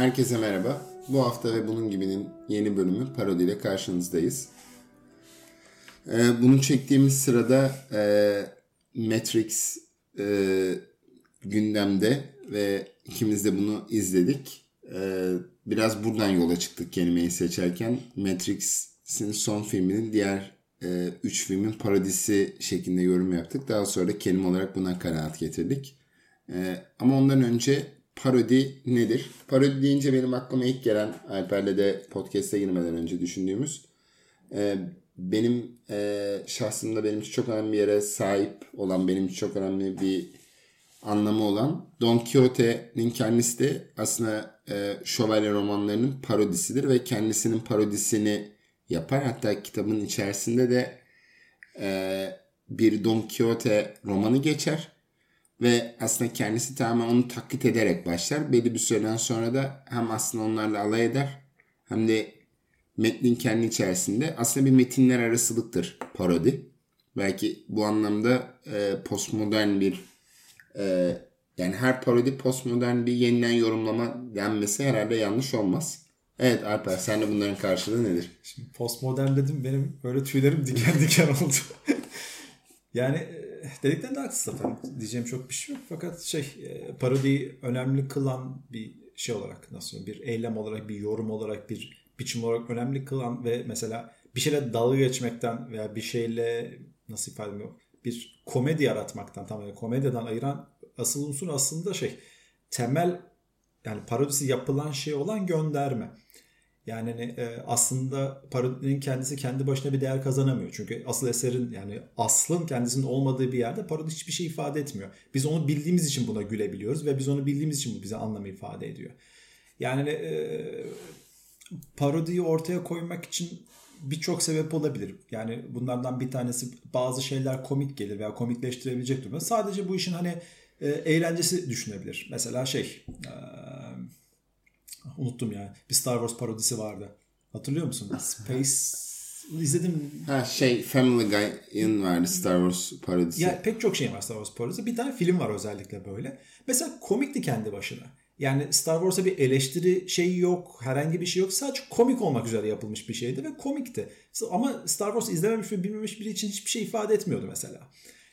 Herkese merhaba. Bu hafta ve bunun gibinin yeni bölümü parodiyle karşınızdayız. Ee, bunu çektiğimiz sırada e, Matrix e, gündemde ve ikimiz de bunu izledik. E, biraz buradan yola çıktık kelimeyi seçerken. Matrix'in son filminin diğer e, üç filmin parodisi şeklinde yorum yaptık. Daha sonra kelime olarak buna kanaat getirdik. E, ama ondan önce parodi nedir? Parodi deyince benim aklıma ilk gelen Alper'le de podcast'e girmeden önce düşündüğümüz e, benim e, şahsımda benim çok önemli bir yere sahip olan benim çok önemli bir anlamı olan Don Quixote'nin kendisi de aslında e, şövalye romanlarının parodisidir ve kendisinin parodisini yapar. Hatta kitabın içerisinde de e, bir Don Quixote romanı geçer ve aslında kendisi tamamen onu taklit ederek başlar. Belli bir süreden sonra da hem aslında onlarla alay eder hem de metnin kendi içerisinde aslında bir metinler arasılıktır parodi. Belki bu anlamda e, postmodern bir e, yani her parodi postmodern bir yeniden yorumlama denmesi herhalde yanlış olmaz. Evet Alper sen de bunların karşılığı nedir? Şimdi postmodern dedim benim böyle tüylerim diken diken oldu. yani e, dedikten de haksız zaten. Diyeceğim çok bir şey yok. Fakat şey e, parodiyi önemli kılan bir şey olarak nasıl bir eylem olarak bir yorum olarak bir biçim olarak önemli kılan ve mesela bir şeyle dalga geçmekten veya bir şeyle nasıl ifade ediyorum bir komedi yaratmaktan tamamen komedyadan ayıran asıl unsur aslında şey temel yani parodisi yapılan şey olan gönderme. Yani hani, e, aslında parodinin kendisi kendi başına bir değer kazanamıyor. Çünkü asıl eserin yani aslın kendisinin olmadığı bir yerde parodi hiçbir şey ifade etmiyor. Biz onu bildiğimiz için buna gülebiliyoruz ve biz onu bildiğimiz için bu bize anlamı ifade ediyor. Yani e, parodiyi ortaya koymak için birçok sebep olabilir. Yani bunlardan bir tanesi bazı şeyler komik gelir veya komikleştirebilecek durumda. Sadece bu işin hani e, eğlencesi düşünebilir. Mesela şey e, unuttum ya. Bir Star Wars parodisi vardı. Hatırlıyor musun? Space izledim. Ha şey Family Guy'ın vardı Star Wars parodisi. Ya pek çok şey var Star Wars parodisi. Bir tane film var özellikle böyle. Mesela komikti kendi başına. Yani Star Wars'a bir eleştiri şeyi yok, herhangi bir şey yok. Sadece komik olmak üzere yapılmış bir şeydi ve komikti. Ama Star Wars izlememiş ve bilmemiş biri için hiçbir şey ifade etmiyordu mesela.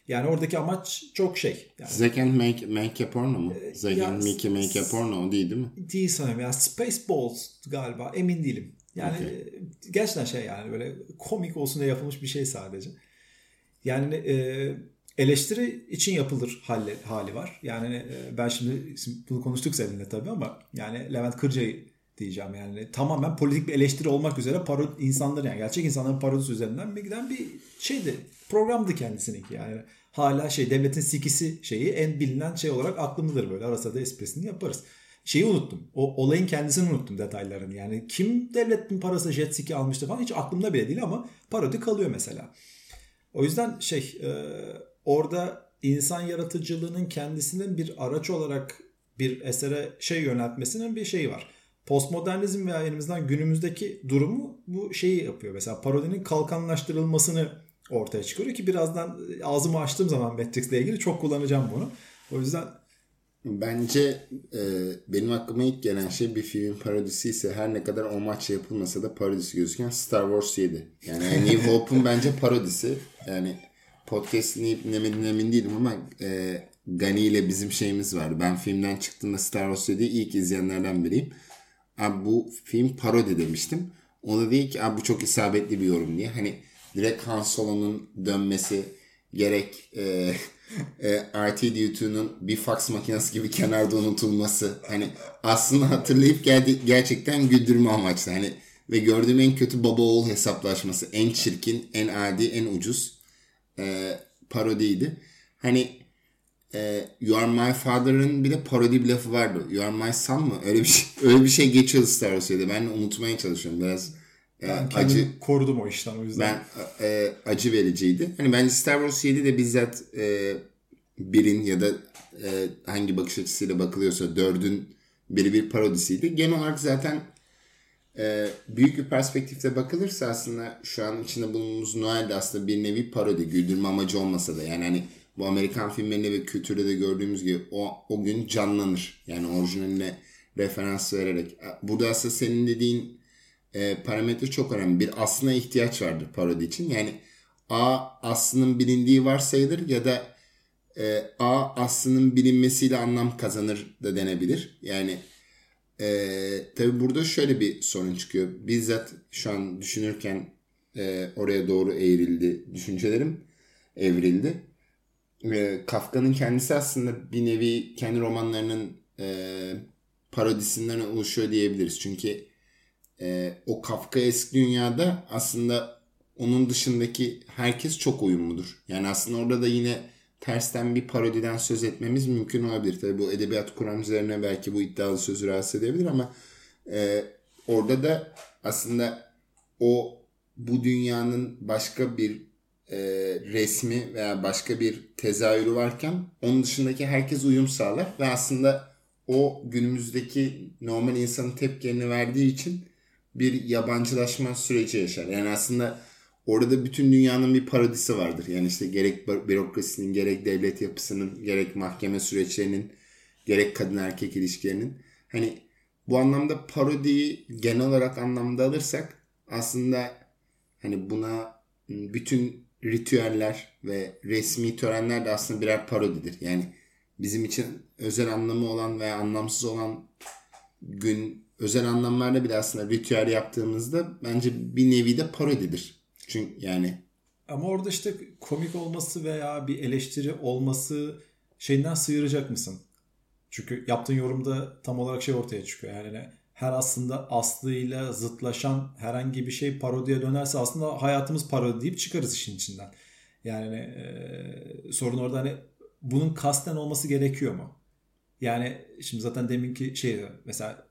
Yani oradaki amaç çok şey. Yani, Zack and make, make a porno mu? E, Zack and Mickey make a porno değil değil mi? Değil sanırım. Ya Spaceballs galiba emin değilim. Yani okay. gerçekten şey yani böyle komik olsun diye yapılmış bir şey sadece. Yani e, eleştiri için yapılır hali, hali var. Yani e, ben şimdi bunu konuştuk seninle tabii ama yani Levent Kırca'yı diyeceğim yani tamamen politik bir eleştiri olmak üzere parod insanlar yani gerçek insanların parodisi üzerinden bir giden bir şeydi programdı kendisininki yani hala şey devletin sikisi şeyi en bilinen şey olarak aklımdadır böyle arasa da esprisini yaparız. Şeyi unuttum. O olayın kendisini unuttum detaylarını. Yani kim devletin parası jet ski almıştı falan hiç aklımda bile değil ama parodi kalıyor mesela. O yüzden şey e, orada insan yaratıcılığının kendisinin bir araç olarak bir esere şey yöneltmesinin bir şeyi var. Postmodernizm veya elimizden günümüzdeki durumu bu şeyi yapıyor. Mesela parodinin kalkanlaştırılmasını ortaya çıkarıyor ki birazdan ağzımı açtığım zaman Matrix'le ilgili çok kullanacağım bunu. O yüzden Bence e, benim aklıma ilk gelen şey bir film parodisi ise her ne kadar o maç yapılmasa da parodisi gözüken Star Wars 7. Yani New Hope'un bence parodisi. Yani podcast dinleyip dinlemediğine emin değilim ama e, Gani ile bizim şeyimiz var. Ben filmden çıktığımda Star Wars 7'yi ilk izleyenlerden biriyim. Abi bu film parodi demiştim. O da değil ki abi bu çok isabetli bir yorum diye. Hani direkt Han Solo'nun dönmesi gerek e, e, R2-D2'nun bir fax makinesi gibi kenarda unutulması. Hani aslında hatırlayıp geldi, gerçekten güldürme amaçlı. Hani ve gördüğüm en kötü baba oğul hesaplaşması. En çirkin, en adi, en ucuz e, parodiydi. Hani e, You Are My Father'ın bir de parodi bir lafı vardı. You Are My Son mı? Öyle bir şey, öyle bir şey geçiyordu Star Wars'da. Ben unutmaya çalışıyorum. Biraz e, ben acı korudum o işten o yüzden. Ben e, acı vericiydi. Hani bence Star Wars 7 de bizzat e, birin ya da e, hangi bakış açısıyla bakılıyorsa dördün biri bir parodisiydi. Genel olarak zaten e, büyük bir perspektifte bakılırsa aslında şu an içinde bulunduğumuz Noel de aslında bir nevi parodi. Güldürme amacı olmasa da yani hani bu Amerikan filmlerinde ve kültürde de gördüğümüz gibi o, o gün canlanır. Yani orijinaline referans vererek. Burada aslında senin dediğin e, parametre çok önemli. Bir aslına ihtiyaç vardır parodi için. Yani A aslının bilindiği varsayılır ya da e, A aslının bilinmesiyle anlam kazanır da denebilir. Yani e, tabi burada şöyle bir sorun çıkıyor. Bizzat şu an düşünürken e, oraya doğru eğrildi düşüncelerim evrildi. E, Kafka'nın kendisi aslında bir nevi kendi romanlarının e, parodisinden oluşuyor diyebiliriz. Çünkü e, o Kafka eski dünyada aslında onun dışındaki herkes çok uyumludur. Yani aslında orada da yine tersten bir parodiden söz etmemiz mümkün olabilir. Tabii bu edebiyat kuramcılarına belki bu iddialı sözü rahatsız edebilir ama e, orada da aslında o bu dünyanın başka bir e, resmi veya başka bir tezahürü varken onun dışındaki herkes uyum sağlar ve aslında o günümüzdeki normal insanın tepkilerini verdiği için bir yabancılaşma süreci yaşar. Yani aslında orada bütün dünyanın bir parodisi vardır. Yani işte gerek bürokrasinin, gerek devlet yapısının, gerek mahkeme süreçlerinin, gerek kadın erkek ilişkilerinin. Hani bu anlamda parodiyi genel olarak anlamda alırsak aslında hani buna bütün ritüeller ve resmi törenler de aslında birer parodidir. Yani bizim için özel anlamı olan veya anlamsız olan gün özel anlamlarda bile aslında ritüel yaptığımızda bence bir nevi de parodidir. Çünkü yani ama orada işte komik olması veya bir eleştiri olması şeyinden sıyıracak mısın? Çünkü yaptığın yorumda tam olarak şey ortaya çıkıyor. Yani her aslında aslıyla zıtlaşan herhangi bir şey parodiye dönerse aslında hayatımız parodi deyip çıkarız işin içinden. Yani e, sorun orada hani bunun kasten olması gerekiyor mu? Yani şimdi zaten deminki şey mesela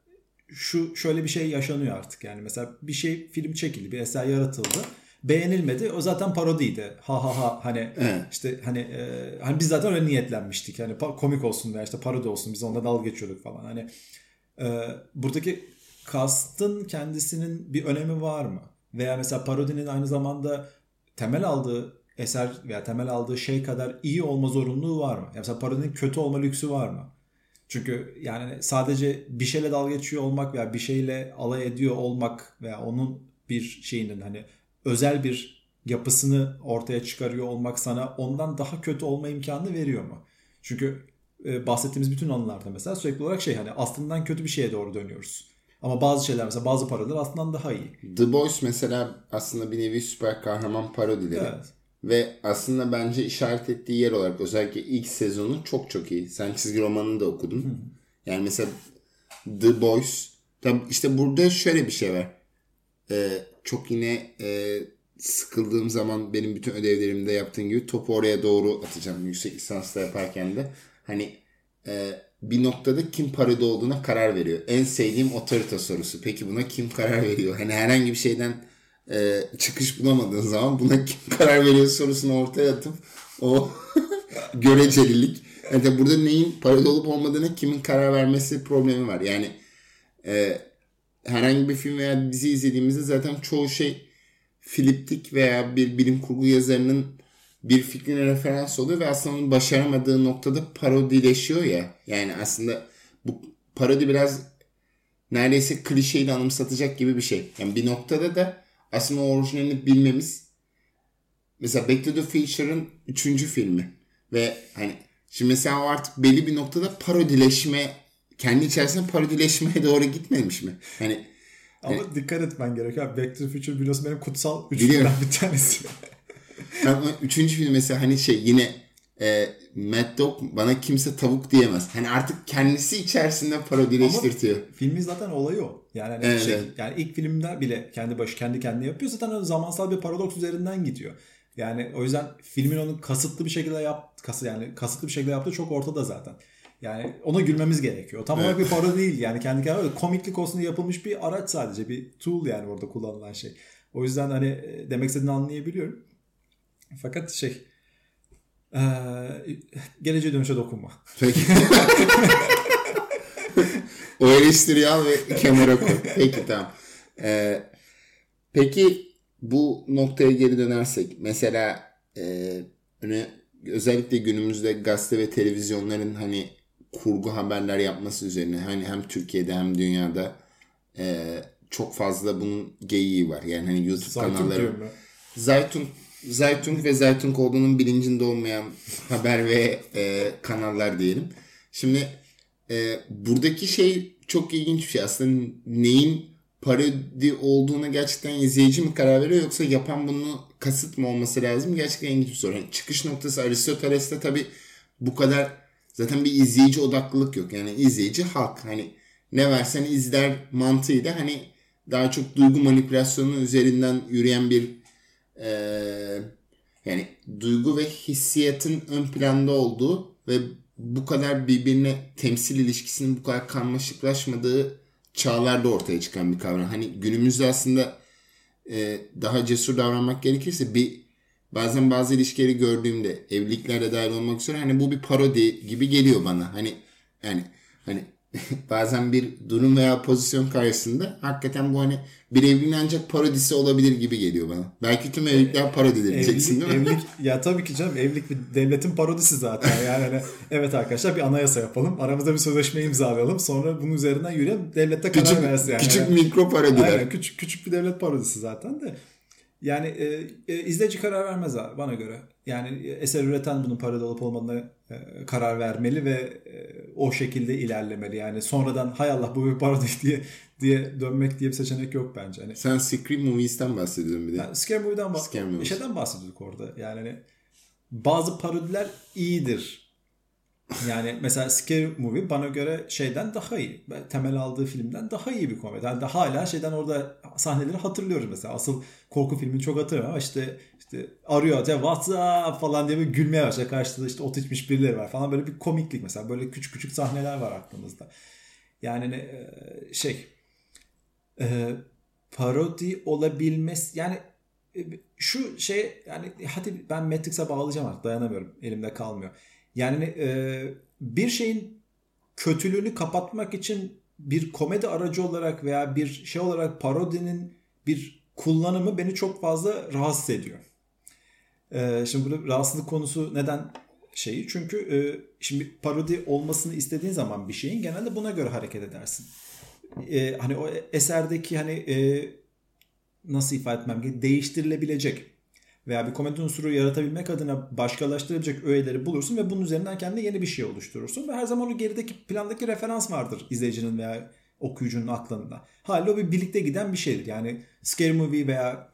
şu şöyle bir şey yaşanıyor artık. Yani mesela bir şey film çekildi, bir eser yaratıldı. Beğenilmedi. O zaten parodiydi. Ha ha ha hani evet. işte hani e, hani biz zaten öyle niyetlenmiştik. Hani komik olsun veya işte parodi olsun biz onunla dalga geçiyorduk falan. Hani e, buradaki kastın kendisinin bir önemi var mı? Veya mesela parodinin aynı zamanda temel aldığı eser veya temel aldığı şey kadar iyi olma zorunluluğu var mı? Yani mesela parodinin kötü olma lüksü var mı? Çünkü yani sadece bir şeyle dalga geçiyor olmak veya bir şeyle alay ediyor olmak veya onun bir şeyinin hani özel bir yapısını ortaya çıkarıyor olmak sana ondan daha kötü olma imkanı veriyor mu? Çünkü e, bahsettiğimiz bütün anılarda mesela sürekli olarak şey hani aslından kötü bir şeye doğru dönüyoruz. Ama bazı şeyler mesela bazı parodiler aslında daha iyi. The Boys mesela aslında bir nevi süper kahraman parodileri. Evet. Ve aslında bence işaret ettiği yer olarak özellikle ilk sezonu çok çok iyi. Sen çizgi romanını da okudun. Hı. Yani mesela The Boys. Tabi işte burada şöyle bir şey var. Ee, çok yine e, sıkıldığım zaman benim bütün ödevlerimde yaptığım gibi topu oraya doğru atacağım. Yüksek lisansta yaparken de. Hani e, bir noktada kim parodi olduğuna karar veriyor. En sevdiğim otorite sorusu. Peki buna kim karar veriyor? Hani herhangi bir şeyden e, çıkış bulamadığın zaman buna kim karar veriyor sorusunu ortaya atıp o görecelilik. Yani burada neyin parodi olup olmadığına kimin karar vermesi problemi var. Yani e, herhangi bir film veya dizi izlediğimizde zaten çoğu şey filiptik veya bir bilim kurgu yazarının bir fikrine referans oluyor ve aslında onun başaramadığı noktada parodileşiyor ya. Yani aslında bu parodi biraz neredeyse klişeyi de anımsatacak gibi bir şey. Yani bir noktada da aslında orijinalini bilmemiz mesela Back to the Future'ın üçüncü filmi ve hani şimdi mesela o artık belli bir noktada parodileşme kendi içerisinde parodileşmeye doğru gitmemiş mi? Hani ama hani, dikkat etmen gerekiyor. Back to the Future biliyorsun benim kutsal üçlüden bir tanesi. Ama üçüncü film mesela hani şey yine e, Mad Dog bana kimse tavuk diyemez. Hani artık kendisi içerisinde parodileştirtiyor. Ama filmin zaten olayı o. Yani hani evet, şey, evet. yani ilk filmde bile kendi başı kendi kendine yapıyor. Zaten zamansal bir paradoks üzerinden gidiyor. Yani o yüzden filmin onu kasıtlı bir şekilde yap kası yani kasıtlı bir şekilde yaptığı çok ortada zaten. Yani ona gülmemiz gerekiyor. Tam olarak bir para değil yani kendi kendine komiklik olsun diye yapılmış bir araç sadece bir tool yani orada kullanılan şey. O yüzden hani e, demek istediğini anlayabiliyorum. Fakat şey ee, geleceğe dönüşe dokunma. Peki. o eleştiriyi al ve kenara koy. Peki tamam. Ee, peki bu noktaya geri dönersek mesela e, öne, özellikle günümüzde gazete ve televizyonların hani kurgu haberler yapması üzerine hani hem Türkiye'de hem dünyada e, çok fazla bunun geyiği var. Yani hani YouTube Zaytun kanalları. Zaytun Zaytun ve Zaytun olduğunun bilincinde olmayan haber ve e, kanallar diyelim. Şimdi e, buradaki şey çok ilginç bir şey. Aslında neyin parodi olduğuna gerçekten izleyici mi karar veriyor yoksa yapan bunu kasıt mı olması lazım? Gerçekten ilginç bir soru. Yani çıkış noktası Aristoteles'te tabii bu kadar zaten bir izleyici odaklılık yok. Yani izleyici halk. Hani ne versen izler mantığıyla hani daha çok duygu manipülasyonu üzerinden yürüyen bir eee, yani duygu ve hissiyatın ön planda olduğu ve bu kadar birbirine temsil ilişkisinin bu kadar karmaşıklaşmadığı çağlarda ortaya çıkan bir kavram. Hani günümüzde aslında e, daha cesur davranmak gerekirse bir bazen bazı ilişkileri gördüğümde evliliklere dahil olmak üzere hani bu bir parodi gibi geliyor bana. Hani yani hani bazen bir durum veya pozisyon karşısında hakikaten bu hani bir evliliğin ancak parodisi olabilir gibi geliyor bana. Belki tüm evlilikler parodidir diyeceksin değil mi? evlilik ya tabii ki canım evlilik bir devletin parodisi zaten. Yani hani, evet arkadaşlar bir anayasa yapalım. Aramızda bir sözleşme imzalayalım. Sonra bunun üzerinden yürüyelim. Devlette karar Küçük, versin yani. küçük mikro parodiler. Aynen, küçük küçük bir devlet parodisi zaten de. Yani e, e, izleyici karar vermez abi bana göre. Yani e, eser üreten bunun parodi olup olmadığına e, karar vermeli ve e, o şekilde ilerlemeli. Yani sonradan hay Allah bu bir parodi diye diye dönmek diye bir seçenek yok bence. Hani Sen Scream Movies'ten bahsediyorsun bir de. yani Scare Movie'den bah- Scare Movies. şeyden bahsediyorduk orada. Yani hani bazı parodiler iyidir. Yani mesela Scare Movie bana göre şeyden daha iyi. Temel aldığı filmden daha iyi bir komedi. Yani de hala şeyden orada sahneleri hatırlıyoruz mesela. Asıl korku filmini çok hatırlamıyorum ama işte işte arıyor ya what's up falan diye bir gülmeye başlıyor. Karşıda işte ot içmiş birileri var falan. Böyle bir komiklik mesela. Böyle küçük küçük sahneler var aklımızda. Yani e, şey e, parodi olabilmesi yani e, şu şey yani hadi ben Matrix'e bağlayacağım artık dayanamıyorum elimde kalmıyor. Yani e, bir şeyin kötülüğünü kapatmak için bir komedi aracı olarak veya bir şey olarak parodinin bir kullanımı beni çok fazla rahatsız ediyor. E, şimdi burada rahatsızlık konusu neden şeyi? Çünkü e, şimdi parodi olmasını istediğin zaman bir şeyin genelde buna göre hareket edersin e, hani o eserdeki hani e, nasıl ifade etmem gerekiyor değiştirilebilecek veya bir komedi unsuru yaratabilmek adına başkalaştırabilecek öğeleri bulursun ve bunun üzerinden kendine yeni bir şey oluşturursun ve her zaman o gerideki plandaki referans vardır izleyicinin veya okuyucunun aklında. Hali o bir birlikte giden bir şeydir. Yani scary movie veya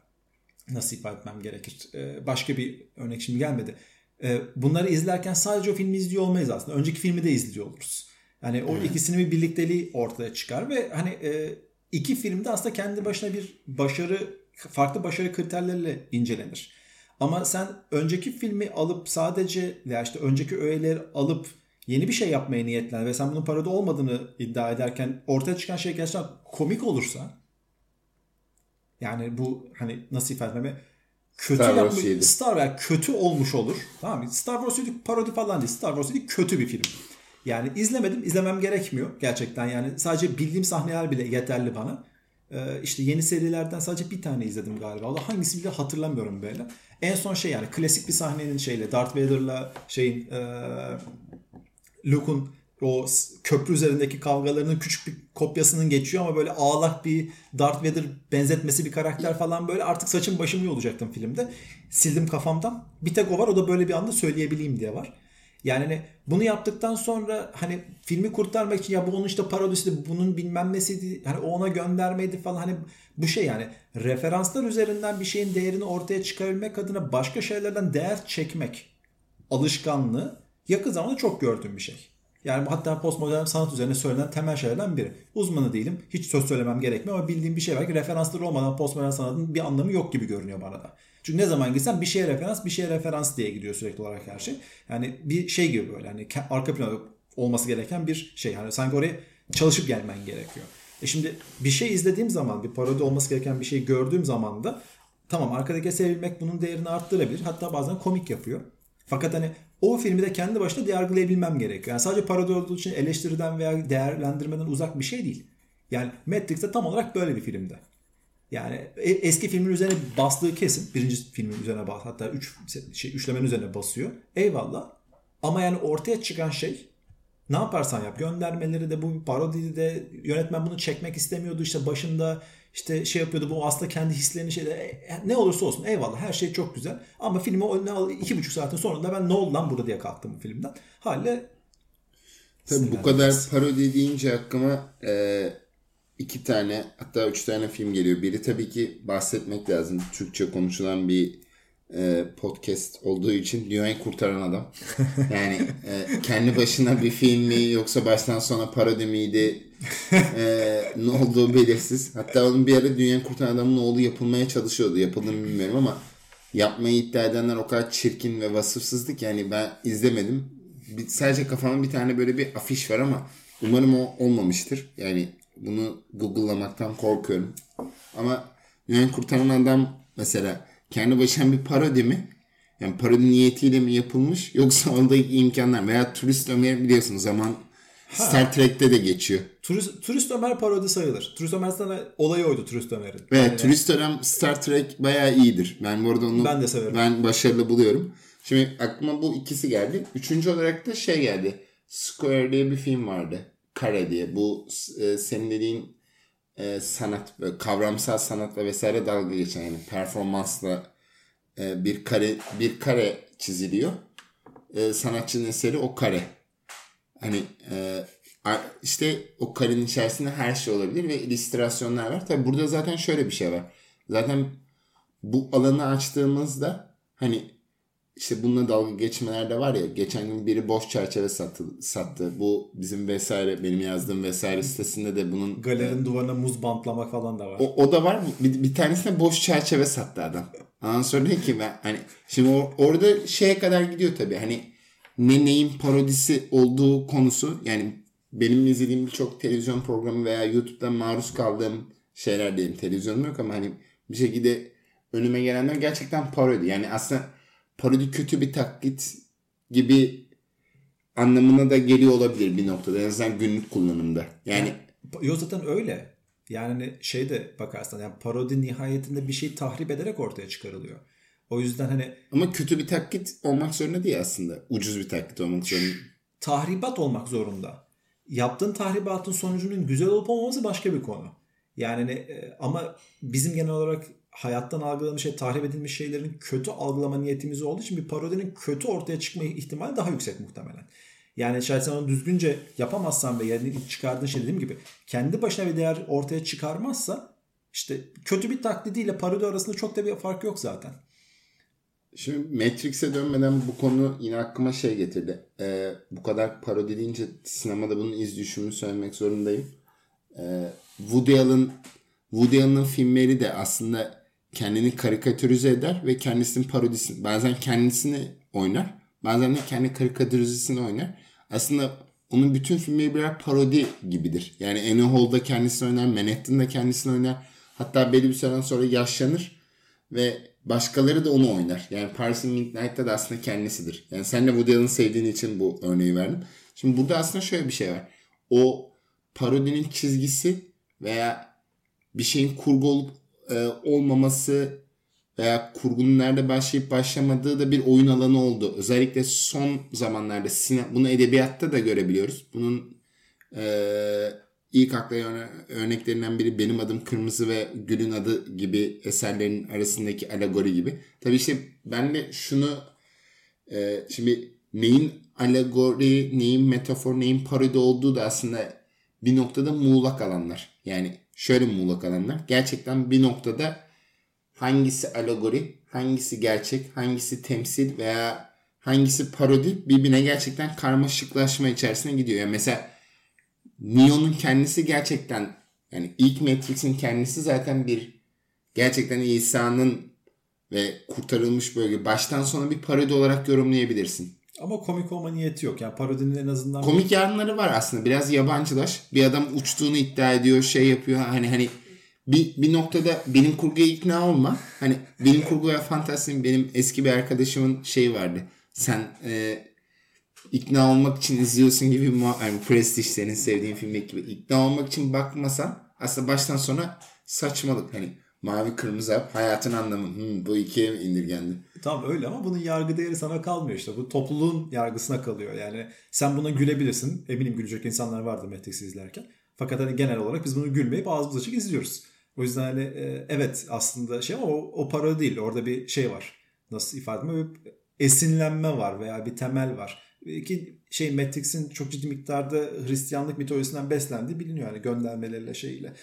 nasıl ifade etmem gerekir? E, başka bir örnek şimdi gelmedi. E, bunları izlerken sadece o filmi izliyor olmayız aslında. Önceki filmi de izliyor oluruz. Yani o ikisinin bir birlikteliği ortaya çıkar ve hani e, iki filmde aslında kendi başına bir başarı farklı başarı kriterleriyle incelenir. Ama sen önceki filmi alıp sadece veya işte önceki öğeleri alıp yeni bir şey yapmaya niyetlen ve sen bunun parodi olmadığını iddia ederken ortaya çıkan şey gerçekten komik olursa yani bu hani nasıl ifade etmemi kötü Star Wars yapmış. Star veya kötü olmuş olur. Tamam mı? Star Wars 7 parodi falan değil. Star Wars 7 kötü bir film. Yani izlemedim, izlemem gerekmiyor gerçekten. Yani sadece bildiğim sahneler bile yeterli bana. Ee, işte yeni serilerden sadece bir tane izledim galiba. Allah hangisi bile hatırlamıyorum böyle. En son şey yani klasik bir sahnenin şeyle Darth Vader'la şeyin e, Luke'un o köprü üzerindeki kavgalarının küçük bir kopyasının geçiyor ama böyle ağlak bir Darth Vader benzetmesi bir karakter falan böyle artık saçım başımı yolacaktım filmde. Sildim kafamdan. Bir tek o var o da böyle bir anda söyleyebileyim diye var. Yani hani bunu yaptıktan sonra hani filmi kurtarmak için ya bu onun işte parodisi bunun bilmem nesiydi hani o ona göndermeydi falan hani bu şey yani referanslar üzerinden bir şeyin değerini ortaya çıkarabilmek adına başka şeylerden değer çekmek alışkanlığı yakın zamanda çok gördüğüm bir şey. Yani hatta postmodern sanat üzerine söylenen temel şeylerden biri. Uzmanı değilim. Hiç söz söylemem gerekmiyor ama bildiğim bir şey var ki referansları olmadan postmodern sanatın bir anlamı yok gibi görünüyor bana da. Çünkü ne zaman gitsen bir şeye referans, bir şeye referans diye gidiyor sürekli olarak her şey. Yani bir şey gibi böyle hani arka planda olması gereken bir şey. Yani sanki oraya çalışıp gelmen gerekiyor. E şimdi bir şey izlediğim zaman, bir parodi olması gereken bir şey gördüğüm zaman da tamam arkadaki sevilmek bunun değerini arttırabilir. Hatta bazen komik yapıyor. Fakat hani o filmi de kendi başına yargılayabilmem gerekiyor. Yani sadece parodi olduğu için eleştiriden veya değerlendirmeden uzak bir şey değil. Yani Matrix de tam olarak böyle bir filmde. Yani e- eski filmin üzerine bastığı kesin. Birinci filmin üzerine bas. Hatta üç, şey, üçlemenin üzerine basıyor. Eyvallah. Ama yani ortaya çıkan şey ne yaparsan yap. Göndermeleri de bu bir parodiydi de yönetmen bunu çekmek istemiyordu. işte başında işte şey yapıyordu bu aslında kendi hislerini şeyde e, ne olursa olsun eyvallah her şey çok güzel. Ama filmi önüne al iki buçuk saatin sonunda ben ne oldu lan burada diye kalktım bu filmden. Hale Tabii bu kadar parodi deyince aklıma e, iki tane hatta üç tane film geliyor. Biri tabii ki bahsetmek lazım. Türkçe konuşulan bir e, podcast olduğu için dünyayı kurtaran adam. Yani e, kendi başına bir film mi yoksa baştan sona parodi miydi? E, ne olduğu belirsiz. Hatta onun bir ara dünyayı kurtaran adamın oğlu yapılmaya çalışıyordu. Yapıldığını bilmiyorum ama yapmayı iddia edenler o kadar çirkin ve vasıfsızdı ki yani ben izlemedim. Bir, sadece kafamda bir tane böyle bir afiş var ama umarım o olmamıştır. Yani bunu Google'lamaktan korkuyorum. Ama Dünyayı Kurtaran Adam mesela kendi başına bir parodi mi? Yani parodi niyetiyle mi yapılmış yoksa oradaki imkanlar veya Turist Ömer biliyorsunuz zaman ha. Star Trek'te de geçiyor. Turist, Turist Ömer parodi sayılır. Turist Ömer sana olayı oydu Turist Ömer'in. Evet yani Turist Ömer Star Trek bayağı iyidir. Ben bu arada onu ben, de severim. ben başarılı buluyorum. Şimdi aklıma bu ikisi geldi. Üçüncü olarak da şey geldi. Square diye bir film vardı. Kare diye. Bu e, senin dediğin e, sanat, kavramsal sanatla vesaire dalga geçen yani performansla e, bir kare bir kare çiziliyor. E, sanatçının eseri o kare. Hani e, işte o karenin içerisinde her şey olabilir ve illüstrasyonlar var. Tabi burada zaten şöyle bir şey var. Zaten bu alanı açtığımızda hani işte bununla dalga geçmeler de var ya. Geçen gün biri boş çerçeve sattı. sattı. Bu bizim vesaire benim yazdığım vesaire sitesinde de bunun galerinin e, duvarına muz bantlamak falan da var. O, o da var. Bir, bir tanesine boş çerçeve sattı adam. Ondan sonra ne ki ben hani şimdi or, orada şeye kadar gidiyor tabii. Hani ne neyin parodisi olduğu konusu yani benim izlediğim birçok televizyon programı veya YouTube'dan maruz kaldığım şeyler diyeyim. Televizyonum yok ama hani bir şekilde önüme gelenler gerçekten parodi. Yani aslında parodi kötü bir taklit gibi anlamına da geliyor olabilir bir noktada. En azından günlük kullanımda. Yani Yok zaten öyle. Yani şey de bakarsan yani parodi nihayetinde bir şeyi tahrip ederek ortaya çıkarılıyor. O yüzden hani ama kötü bir taklit olmak zorunda değil aslında. Ucuz bir taklit olmak zorunda. Tahribat olmak zorunda. Yaptığın tahribatın sonucunun güzel olup olmaması başka bir konu. Yani hani, ama bizim genel olarak hayattan algıladığımız şey, tahrip edilmiş şeylerin kötü algılama niyetimiz olduğu için bir parodinin kötü ortaya çıkma ihtimali daha yüksek muhtemelen. Yani şayet sen onu düzgünce yapamazsan ve yani çıkardığın şey dediğim gibi kendi başına bir değer ortaya çıkarmazsa işte kötü bir taklidiyle parodi arasında çok da bir fark yok zaten. Şimdi Matrix'e dönmeden bu konu yine aklıma şey getirdi. Ee, bu kadar parodi deyince sinemada bunun iz düşümünü söylemek zorundayım. Ee, Woody Allen Woody Allen'ın filmleri de aslında kendini karikatürize eder ve kendisinin parodisini bazen kendisini oynar bazen de kendi karikatürizesini oynar. Aslında onun bütün filmleri birer parodi gibidir. Yani Annie Hall'da kendisini oynar, Manhattan'da kendisini oynar. Hatta belli bir süreden sonra yaşlanır ve başkaları da onu oynar. Yani Paris in Midnight'ta da aslında kendisidir. Yani sen de Woody Allen'ı sevdiğin için bu örneği verdim. Şimdi burada aslında şöyle bir şey var. O parodinin çizgisi veya bir şeyin kurgu olup e, olmaması veya kurgunun nerede başlayıp başlamadığı da bir oyun alanı oldu. Özellikle son zamanlarda sine, bunu edebiyatta da görebiliyoruz. Bunun e, ilk akla örneklerinden biri Benim Adım Kırmızı ve Gül'ün Adı gibi eserlerin arasındaki alegori gibi. Tabii işte ben de şunu e, şimdi neyin alegori, neyin metafor, neyin parodi olduğu da aslında bir noktada muğlak alanlar. Yani şöyle muğlak alanlar. Gerçekten bir noktada hangisi alegori, hangisi gerçek, hangisi temsil veya hangisi parodi birbirine gerçekten karmaşıklaşma içerisine gidiyor. Yani mesela Neo'nun kendisi gerçekten yani ilk Matrix'in kendisi zaten bir gerçekten İsa'nın ve kurtarılmış bölge baştan sona bir parodi olarak yorumlayabilirsin. Ama komik olma niyeti yok. Yani parodinin en azından... Komik yanları var aslında. Biraz yabancılaş. Bir adam uçtuğunu iddia ediyor, şey yapıyor. Hani hani bir, bir noktada benim kurguya ikna olma. Hani benim kurgu ve fantazim benim eski bir arkadaşımın şeyi vardı. Sen e, ikna olmak için izliyorsun gibi bir yani Prestige senin sevdiğin film gibi ikna olmak için bakmasan aslında baştan sona saçmalık. Hani Mavi kırmızı hap hayatın anlamı. Hmm, bu ikiye indirgendi. Tamam öyle ama bunun yargı değeri sana kalmıyor işte. Bu topluluğun yargısına kalıyor. Yani sen buna gülebilirsin. Eminim gülecek insanlar vardır Matrix'i izlerken. Fakat hani genel olarak biz bunu gülmeyip ağzımız açık izliyoruz. O yüzden hani e, evet aslında şey ama o, o parodi değil. Orada bir şey var. Nasıl ifade edeyim? Esinlenme var veya bir temel var. Ki şey Matrix'in çok ciddi miktarda Hristiyanlık mitolojisinden beslendiği biliniyor. Yani göndermeleriyle şeyle.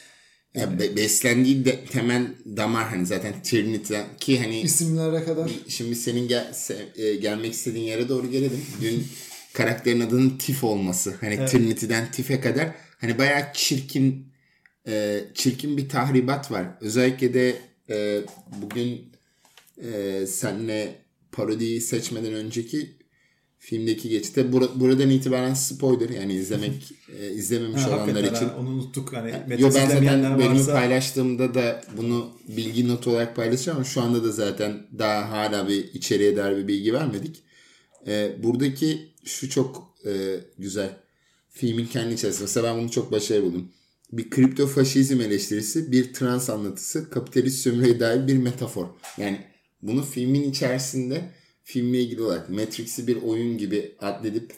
Ya be- beslendiği de, temel damar hani zaten Trinity'den ki hani isimlere kadar. şimdi senin gel, e, gelmek istediğin yere doğru gelelim. Dün karakterin adının Tif olması. Hani Evet. Trinity'den Tif'e kadar hani bayağı çirkin e, çirkin bir tahribat var. Özellikle de e, bugün e, senle parodiyi seçmeden önceki filmdeki geçişte bura- buradan itibaren spoiler yani izlemek e, izlememiş Ha, olanlar için. ha, onu unuttuk. Hani Yo Matrix ben zaten bölümü varsa paylaştığımda da bunu bilgi notu olarak paylaşacağım ama şu anda da zaten daha hala bir içeriye dair bir bilgi vermedik. Ee, buradaki şu çok e, güzel. Filmin kendi içerisinde. Mesela ben bunu çok başarılı buldum. Bir kripto faşizm eleştirisi, bir trans anlatısı, kapitalist sömürüye dair bir metafor. Yani bunu filmin içerisinde filmle ilgili olarak Matrix'i bir oyun gibi adledip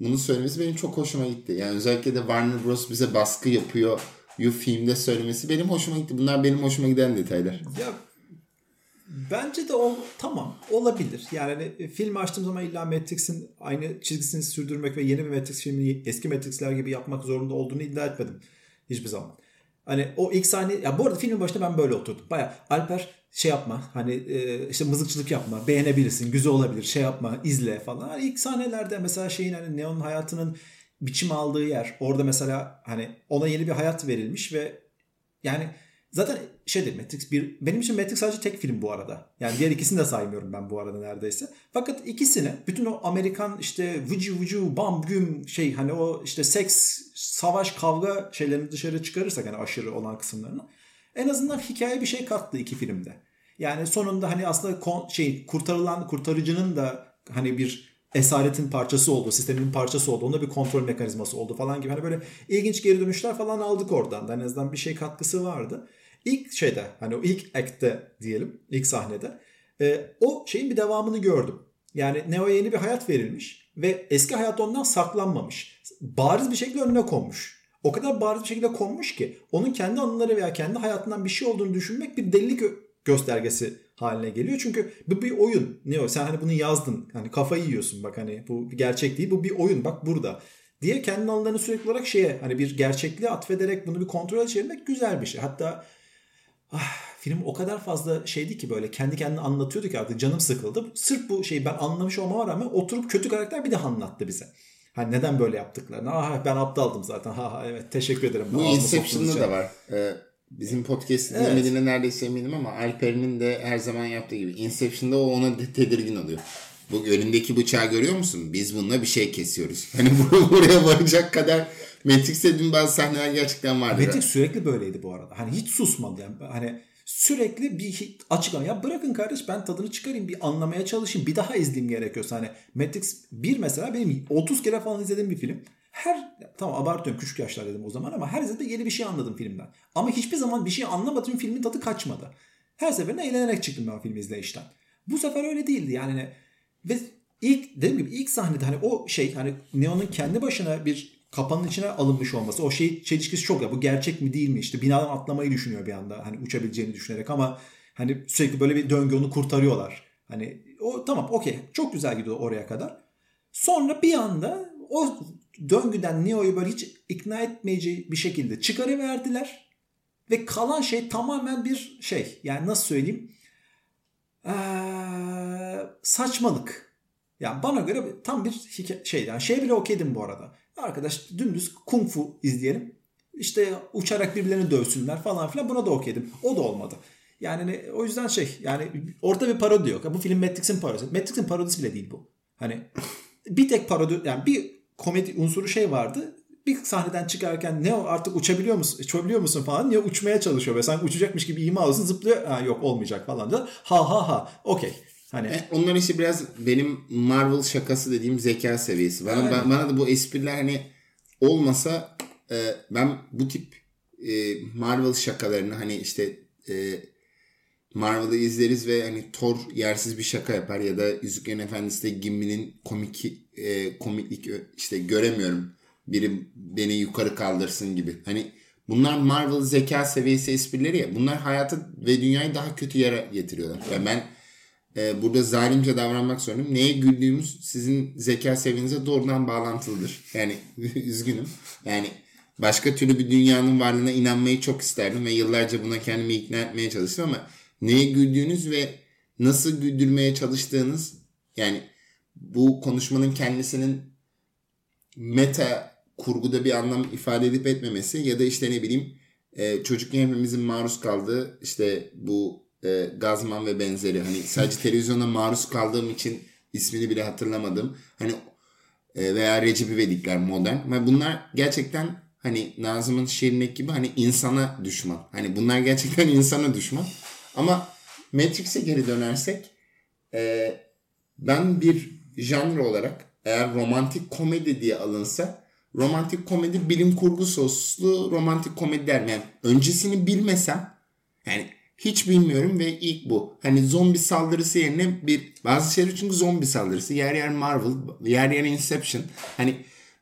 bunu söylemesi benim çok hoşuma gitti. Yani özellikle de Warner Bros. bize baskı yapıyor yu filmde söylemesi benim hoşuma gitti. Bunlar benim hoşuma giden detaylar. Ya bence de o tamam olabilir. Yani hani film açtığım zaman illa Matrix'in aynı çizgisini sürdürmek ve yeni bir Matrix filmini eski Matrix'ler gibi yapmak zorunda olduğunu iddia etmedim hiçbir zaman. Hani o ilk sahne ya bu arada filmin başında ben böyle oturdum. Baya Alper şey yapma hani e, işte mızıkçılık yapma beğenebilirsin güzel olabilir şey yapma izle falan. Hani ilk sahnelerde mesela şeyin hani Neon'un hayatının biçim aldığı yer orada mesela hani ona yeni bir hayat verilmiş ve yani zaten şeydir Matrix bir benim için Matrix sadece tek film bu arada. Yani diğer ikisini de saymıyorum ben bu arada neredeyse. Fakat ikisini bütün o Amerikan işte vıcı vıcı bam güm şey hani o işte seks, savaş, kavga şeylerini dışarı çıkarırsak hani aşırı olan kısımlarını en azından hikaye bir şey kattı iki filmde. Yani sonunda hani aslında kon, şey kurtarılan kurtarıcının da hani bir esaretin parçası oldu, sistemin parçası oldu. Onda bir kontrol mekanizması oldu falan gibi. Hani böyle ilginç geri dönüşler falan aldık oradan. da. En azından bir şey katkısı vardı. İlk şeyde hani o ilk act'te diyelim, ilk sahnede e, o şeyin bir devamını gördüm. Yani Neo'ya yeni bir hayat verilmiş ve eski hayat ondan saklanmamış. Bariz bir şekilde önüne konmuş. O kadar bariz bir şekilde konmuş ki onun kendi anıları veya kendi hayatından bir şey olduğunu düşünmek bir delilik gö- göstergesi haline geliyor. Çünkü bu bir oyun. Neo sen hani bunu yazdın. Hani kafayı yiyorsun bak hani bu gerçek değil bu bir oyun bak burada diye kendi anılarını sürekli olarak şeye hani bir gerçekliğe atfederek bunu bir kontrol çevirmek güzel bir şey. Hatta ah, film o kadar fazla şeydi ki böyle kendi kendine anlatıyordu ki artık canım sıkıldı. Sırf bu şeyi ben anlamış olmama rağmen oturup kötü karakter bir daha anlattı bize. Hani neden böyle yaptıklarını. Ah ben aptaldım zaten. Ha ha evet teşekkür ederim. Bu Inception'da da var. Ee, bizim podcast Evet. dinlemediğine neredeyse eminim ama Alper'in de her zaman yaptığı gibi Inception'da o ona tedirgin oluyor. Bu önündeki bıçağı görüyor musun? Biz bununla bir şey kesiyoruz. Hani bu- buraya varacak kadar Matrix'te dün bazı sahneler gerçekten vardı. Matrix sürekli böyleydi bu arada. Hani hiç susmadı yani. Hani sürekli bir açıklama. Ya bırakın kardeş ben tadını çıkarayım bir anlamaya çalışayım. Bir daha izleyeyim gerekiyorsa. Hani Matrix 1 mesela benim 30 kere falan izlediğim bir film. Her tamam abartıyorum küçük yaşlar dedim o zaman ama her izlediğimde yeni bir şey anladım filmden. Ama hiçbir zaman bir şey anlamadığım filmin tadı kaçmadı. Her seferinde eğlenerek çıktım ben film izleyişten. Bu sefer öyle değildi yani. Ve ilk dediğim gibi ilk sahnede hani o şey hani Neo'nun kendi başına bir kapanın içine alınmış olması o şey çelişkisi çok ya bu gerçek mi değil mi işte binadan atlamayı düşünüyor bir anda hani uçabileceğini düşünerek ama hani sürekli böyle bir döngü onu kurtarıyorlar. Hani o tamam okey çok güzel gidiyor oraya kadar. Sonra bir anda o döngüden Neo'yu böyle hiç ikna etmeyeceği bir şekilde çıkarıverdiler. Ve kalan şey tamamen bir şey. Yani nasıl söyleyeyim? Ee, saçmalık. Yani bana göre tam bir hikaye, şey yani şey bile okeydim bu arada. Arkadaş dümdüz kung fu izleyelim. İşte uçarak birbirlerini dövsünler falan filan buna da okeydim. O da olmadı. Yani o yüzden şey yani orada bir parodi yok. Bu film Matrix'in parodisi. Matrix'in parodisi bile değil bu. Hani bir tek parodi yani bir komedi unsuru şey vardı. Bir sahneden çıkarken ne o artık uçabiliyor musun? Uçabiliyor musun falan diye uçmaya çalışıyor. Ve sanki uçacakmış gibi ima alıyorsun zıplıyor. Ha, yok olmayacak falan da. Ha ha ha. Okey. Hani E, Onlar işte biraz benim Marvel şakası dediğim zeka seviyesi. Bana, ba- bana da bu espriler hani olmasa e, ben bu tip e, Marvel şakalarını hani işte e, Marvel'ı izleriz ve hani Thor yersiz bir şaka yapar ya da Yüzüklerin Efendisi'de Gimli'nin komik e, komiklik işte göremiyorum. Biri beni yukarı kaldırsın gibi. Hani bunlar Marvel zeka seviyesi esprileri ya. Bunlar hayatı ve dünyayı daha kötü yere getiriyorlar. Yani ben e, burada zalimce davranmak zorundayım. Neye güldüğümüz sizin zeka seviyenize doğrudan bağlantılıdır. Yani üzgünüm. Yani başka türlü bir dünyanın varlığına inanmayı çok isterdim ve yıllarca buna kendimi ikna etmeye çalıştım ama neye güldüğünüz ve nasıl güldürmeye çalıştığınız yani bu konuşmanın kendisinin meta kurguda bir anlam ifade edip etmemesi ya da işte ne bileyim e, çocukken hepimizin maruz kaldığı işte bu e, Gazman ve benzeri hani sadece televizyona maruz kaldığım için ismini bile hatırlamadım. Hani e, veya Recep İvedikler modern ve bunlar gerçekten hani Nazım'ın şiirindeki gibi hani insana düşman. Hani bunlar gerçekten insana düşman. Ama Matrix'e geri dönersek e, ben bir janr olarak eğer romantik komedi diye alınsa romantik komedi bilim kurgu soslu romantik komedi derim. Yani öncesini bilmesem yani hiç bilmiyorum ve ilk bu. Hani zombi saldırısı yerine bir bazı şeyler çünkü zombi saldırısı. Yer yer Marvel, yer yer Inception. Hani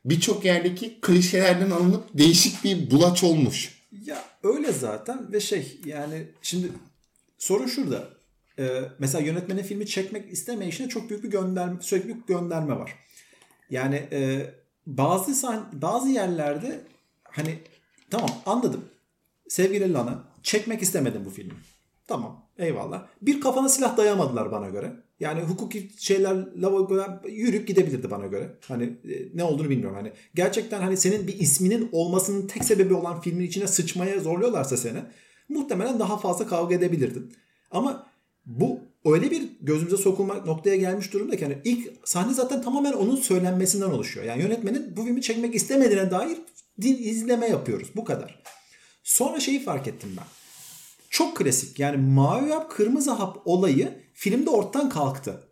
birçok yerdeki klişelerden alınıp değişik bir bulaç olmuş. Ya öyle zaten ve şey yani şimdi sorun şurada. Ee, mesela yönetmenin filmi çekmek istemeyişine çok büyük bir gönderme, sürekli bir gönderme var. Yani e, bazı bazı yerlerde hani tamam anladım. Sevgili Lana çekmek istemedim bu filmi. Tamam eyvallah. Bir kafana silah dayamadılar bana göre. Yani hukuki şeyler lavaboya yürüyüp gidebilirdi bana göre. Hani e, ne olduğunu bilmiyorum. Hani gerçekten hani senin bir isminin olmasının tek sebebi olan filmin içine sıçmaya zorluyorlarsa seni muhtemelen daha fazla kavga edebilirdin. Ama bu öyle bir gözümüze sokulmak noktaya gelmiş durumda ki hani ilk sahne zaten tamamen onun söylenmesinden oluşuyor. Yani yönetmenin bu filmi çekmek istemediğine dair din izleme yapıyoruz. Bu kadar. Sonra şeyi fark ettim ben. Çok klasik. Yani mavi hap kırmızı hap olayı filmde ortadan kalktı.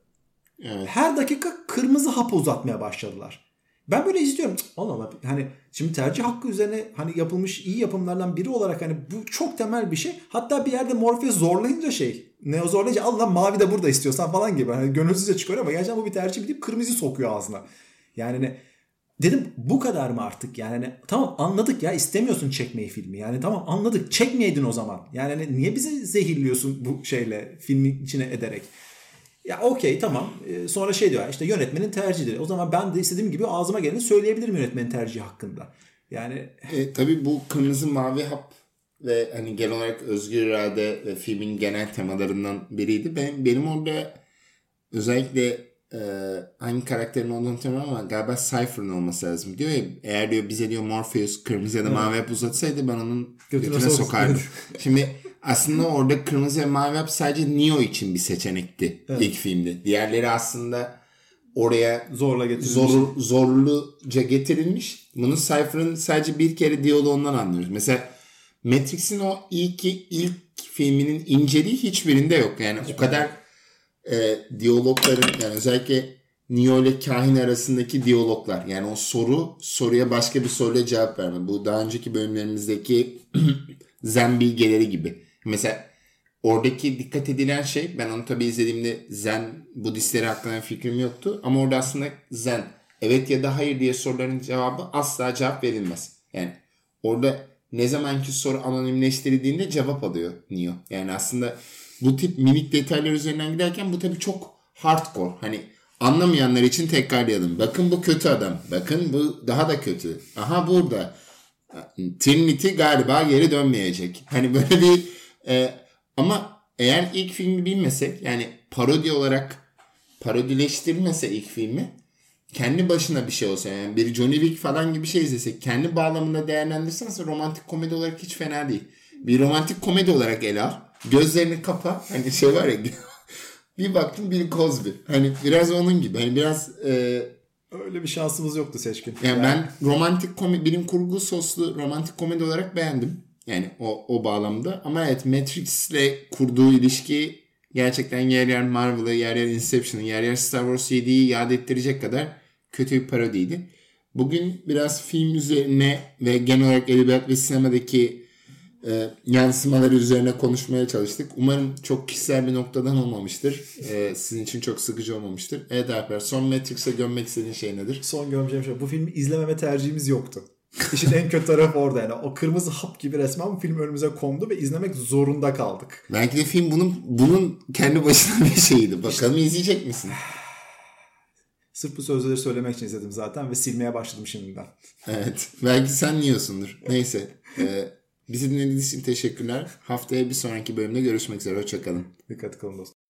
Evet. Her dakika kırmızı hap uzatmaya başladılar. Ben böyle izliyorum. Allah Allah hani şimdi tercih hakkı üzerine hani yapılmış iyi yapımlardan biri olarak hani bu çok temel bir şey. Hatta bir yerde Morpheus zorlayınca şey Neo zorlayınca Allah mavi de burada istiyorsan falan gibi. Hani gönülsüzce çıkıyor ama gerçekten bu bir tercih deyip kırmızı sokuyor ağzına. Yani ne Dedim bu kadar mı artık yani hani, tamam anladık ya istemiyorsun çekmeyi filmi yani tamam anladık çekmeyeydin o zaman yani hani, niye bizi zehirliyorsun bu şeyle filmin içine ederek ya okey tamam. Ee, sonra şey diyor işte yönetmenin tercihidir. O zaman ben de istediğim gibi ağzıma geleni söyleyebilirim yönetmenin tercihi hakkında. Yani e, tabii bu kırmızı mavi hap ve hani genel olarak özgür irade ve filmin genel temalarından biriydi. Ben benim orada özellikle e, hangi karakterin olduğunu hatırlamıyorum ama galiba Cypher'ın olması lazım. Diyor ya eğer diyor bize diyor Morpheus kırmızı ya da mavi hap uzatsaydı ben onun götüne, götüne sokardım. Şimdi aslında orada kırmızı ve mavi hap sadece Neo için bir seçenekti evet. ilk filmde. Diğerleri aslında oraya zorla getirilmiş. Zor, zorluca getirilmiş. Bunu Cypher'ın sadece bir kere diyaloğundan anlıyoruz. Mesela Matrix'in o ilk ilk filminin inceliği hiçbirinde yok. Yani Hiç o kadar e, diyalogların yani özellikle Neo ile kahin arasındaki diyaloglar. Yani o soru soruya başka bir soruyla cevap verme. Bu daha önceki bölümlerimizdeki zen bilgeleri gibi. Mesela oradaki dikkat edilen şey ben onu tabii izlediğimde zen Budistleri hakkında fikrim yoktu. Ama orada aslında zen evet ya da hayır diye soruların cevabı asla cevap verilmez. Yani orada ne zamanki soru anonimleştirildiğinde cevap alıyor Neo. Yani aslında bu tip minik detaylar üzerinden giderken bu tabii çok hardcore. Hani anlamayanlar için tekrarlayalım. Bakın bu kötü adam. Bakın bu daha da kötü. Aha burada. Trinity galiba geri dönmeyecek. Hani böyle bir e, ama eğer ilk filmi bilmesek yani parodi olarak parodileştirilmese ilk filmi kendi başına bir şey olsa yani bir Johnny Wick falan gibi bir şey izlesek kendi bağlamında değerlendirsek romantik komedi olarak hiç fena değil. Bir romantik komedi olarak ele al Gözlerini kapa. Hani şey var ya bir baktım Bill Cosby. Hani biraz onun gibi. Hani biraz e, öyle bir şansımız yoktu seçkin. Yani, yani. ben romantik komedi, bilim kurgu soslu romantik komedi olarak beğendim. Yani o, o bağlamda. Ama evet Matrix'le kurduğu ilişki gerçekten yer yer Marvel'ı, yer yer Inception'ı, yer yer Star Wars 7'yi yad ettirecek kadar kötü bir parodiydi. Bugün biraz film üzerine ve genel olarak edebiyat ve sinemadaki e, yansımaları üzerine konuşmaya çalıştık. Umarım çok kişisel bir noktadan olmamıştır. E, sizin için çok sıkıcı olmamıştır. Evet Alper son Matrix'e gömmek istediğin şey nedir? Son gömeceğim şey. Bu filmi izlememe tercihimiz yoktu. İşin en kötü tarafı orada yani. O kırmızı hap gibi resmen film önümüze kondu ve izlemek zorunda kaldık. Belki de film bunun bunun kendi başına bir şeydi. Bakalım izleyecek misin? Sırf bu sözleri söylemek için izledim zaten ve silmeye başladım şimdiden. Evet. Belki sen yiyorsundur. Neyse. E, bizi dinlediğiniz için teşekkürler. Haftaya bir sonraki bölümde görüşmek üzere. Hoşçakalın. Dikkat kalın dostum.